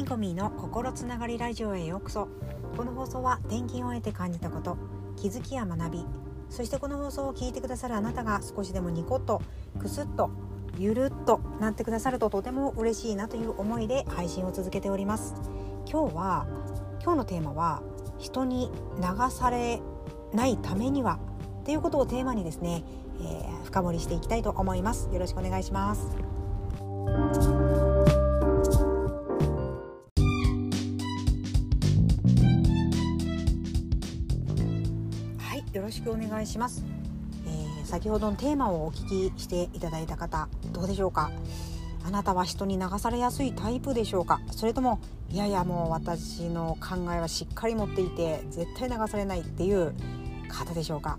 金コミーの心つながりラジオへようこそこの放送は転勤を得て感じたこと気づきや学びそしてこの放送を聞いてくださるあなたが少しでもニコッとクスッとゆるっとなってくださるととても嬉しいなという思いで配信を続けております今日は今日のテーマは人に流されないためにはということをテーマにですね、えー、深掘りしていきたいと思いますよろしくお願いしますくお願いします、えー、先ほどのテーマをお聞きしていただいた方どうでしょうか？あなたは人に流されやすいタイプでしょうか？それともいやいやもう私の考えはしっかり持っていて絶対流されないっていう方でしょうか、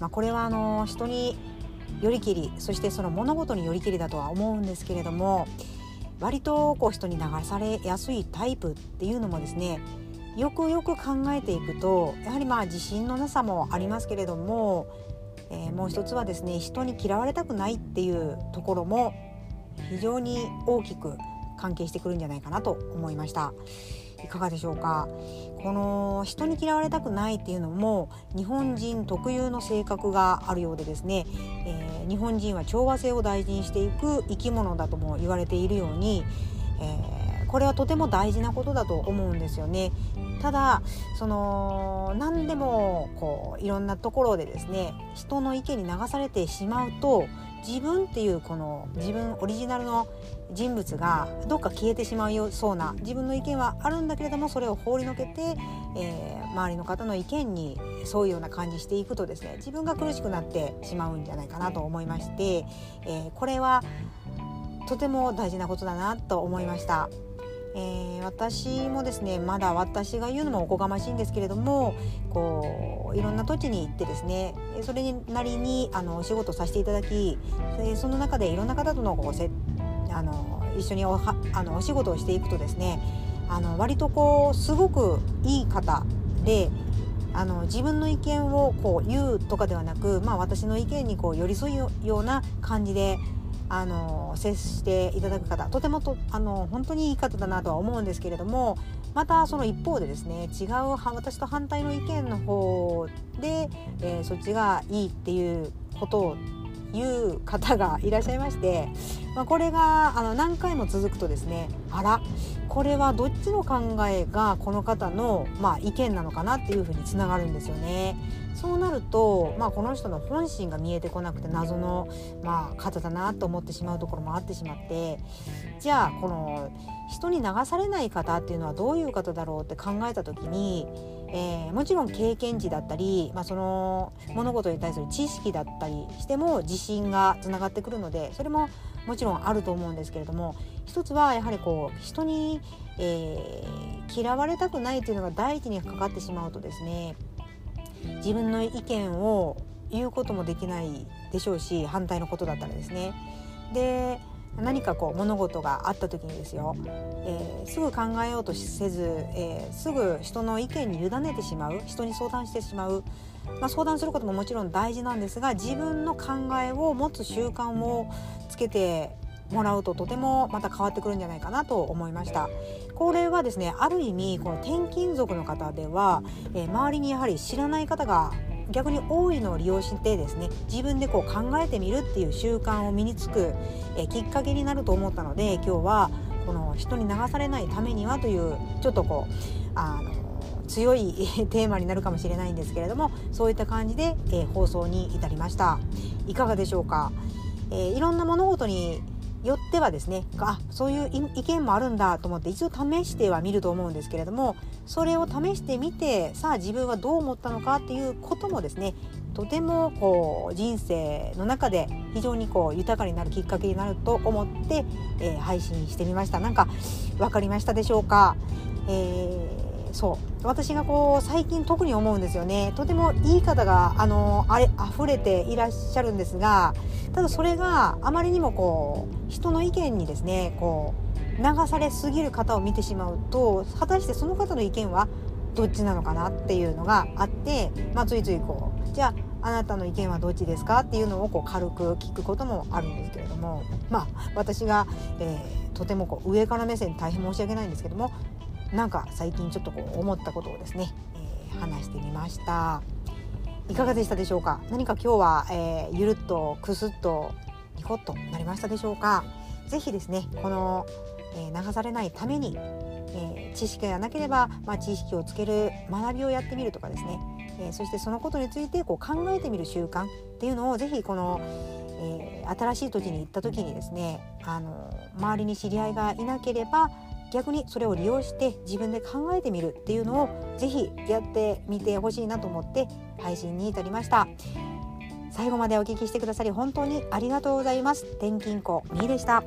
まあ、これはあの人によりきりそしてその物事によりきりだとは思うんですけれども割とこう人に流されやすいタイプっていうのもですねよくよく考えていくとやはりまあ自信のなさもありますけれども、えー、もう一つはですね人に嫌われたくないっていうところも非常に大きく関係してくるんじゃないかなと思いました。いかがでしょうか？この人に嫌われたくないっていうのも日本人特有の性格があるようでですね、えー、日本人は調和性を大事にしていく生き物だとも言われているように、えー、これはとても大事なことだと思うんですよねただその何でもこういろんなところでですね人の意見に流されてしまうと自分っていうこの自分オリジナルの人物がどっか消えてしまうそうな自分の意見はあるんだけれどもそれを放りのけて、えー、周りの方の意見にそういうような感じしていくとですね自分が苦しくなってしまうんじゃないかなと思いまして、えー、これはとても大事なことだなと思いました。えー、私もですねまだ私が言うのもおこがましいんですけれどもこういろんな土地に行ってですねそれなりにあのお仕事させていただきその中でいろんな方とのこうせあの一緒におはあのお仕事をしていくとですねあの割とこうすごくいい方であの自分の意見をこう言うとかではなく、まあ、私の意見にこう寄り添うような感じであの接していただく方とてもとあの本当にいい方だなとは思うんですけれどもまたその一方でですね違う私と反対の意見の方で、えー、そっちがいいっていうことを言う方がいらっしゃいまして、まあ、これがあの何回も続くとですねあらこれはどっちの考えがこの方の、まあ、意見なのかなっていうふうにつながるんですよね。そうなると、まあ、この人の本心が見えてこなくて謎の、まあ、方だなと思ってしまうところもあってしまってじゃあこの人に流されない方っていうのはどういう方だろうって考えた時に、えー、もちろん経験値だったり、まあ、その物事に対する知識だったりしても自信がつながってくるのでそれももちろんあると思うんですけれども一つはやはりこう人に、えー、嫌われたくないというのが第一にかかってしまうとですね自分の意見を言うこともできないでしょうし反対のことだったらですね。で何かこう物事があった時にですよ、えー、すぐ考えようとせず、えー、すぐ人の意見に委ねてしまう人に相談してしまう、まあ、相談することももちろん大事なんですが自分の考えを持つ習慣をつけてもらうととてもまた変わってくるんじゃないかなと思いました。これはですねある意味この転勤族の方では、えー、周りにやはり知らない方が逆に多いのを利用してですね自分でこう考えてみるっていう習慣を身につく、え、きっかけになると思ったので今日はこの人に流されないためにはというちょっとこうあの強い テーマになるかもしれないんですけれどもそういった感じで、えー、放送に至りました。いかがでしょうか、えー、いろんな物事によってはですねあそういう意見もあるんだと思って一度試してはみると思うんですけれどもそれを試してみてさあ自分はどう思ったのかっていうこともですねとてもこう人生の中で非常にこう豊かになるきっかけになると思って、えー、配信してみました。なんか分かりましたでしょうか、えーそう。私がこう最近特に思うんですよね。とてもいい方があのあれ溢れていらっしゃるんですがただそれがあまりにもこう人の意見にですねこう流されすぎる方を見てしまうと果たしてその方の意見はどっちなのかなっていうのがあって、まあ、ついついこうじゃああなたの意見はどっちですかっていうのをこう軽く聞くこともあるんですけれどもまあ私が、えー、とてもこう上から目線大変申し訳ないんですけどもなんか最近ちょっとこう思ったことをですね、えー、話してみました。いかがでしたでしょうか？何か今日は、えー、ゆるっとくすっとニコッとなりましたでしょうか？ぜひですねこの、えー、流されないために、えー、知識がなければ、まあ、知識をつける学びをやってみるとかですね。えー、そしてそのことについてこう考えてみる習慣っていうのをぜひこの、えー、新しい土地に行った時にですねあの周りに知り合いがいなければ逆にそれを利用して自分で考えてみるっていうのをぜひやってみてほしいなと思って配信に至りました。最後までお聞きしてくださり本当にありがとうございます。転勤校みーでした。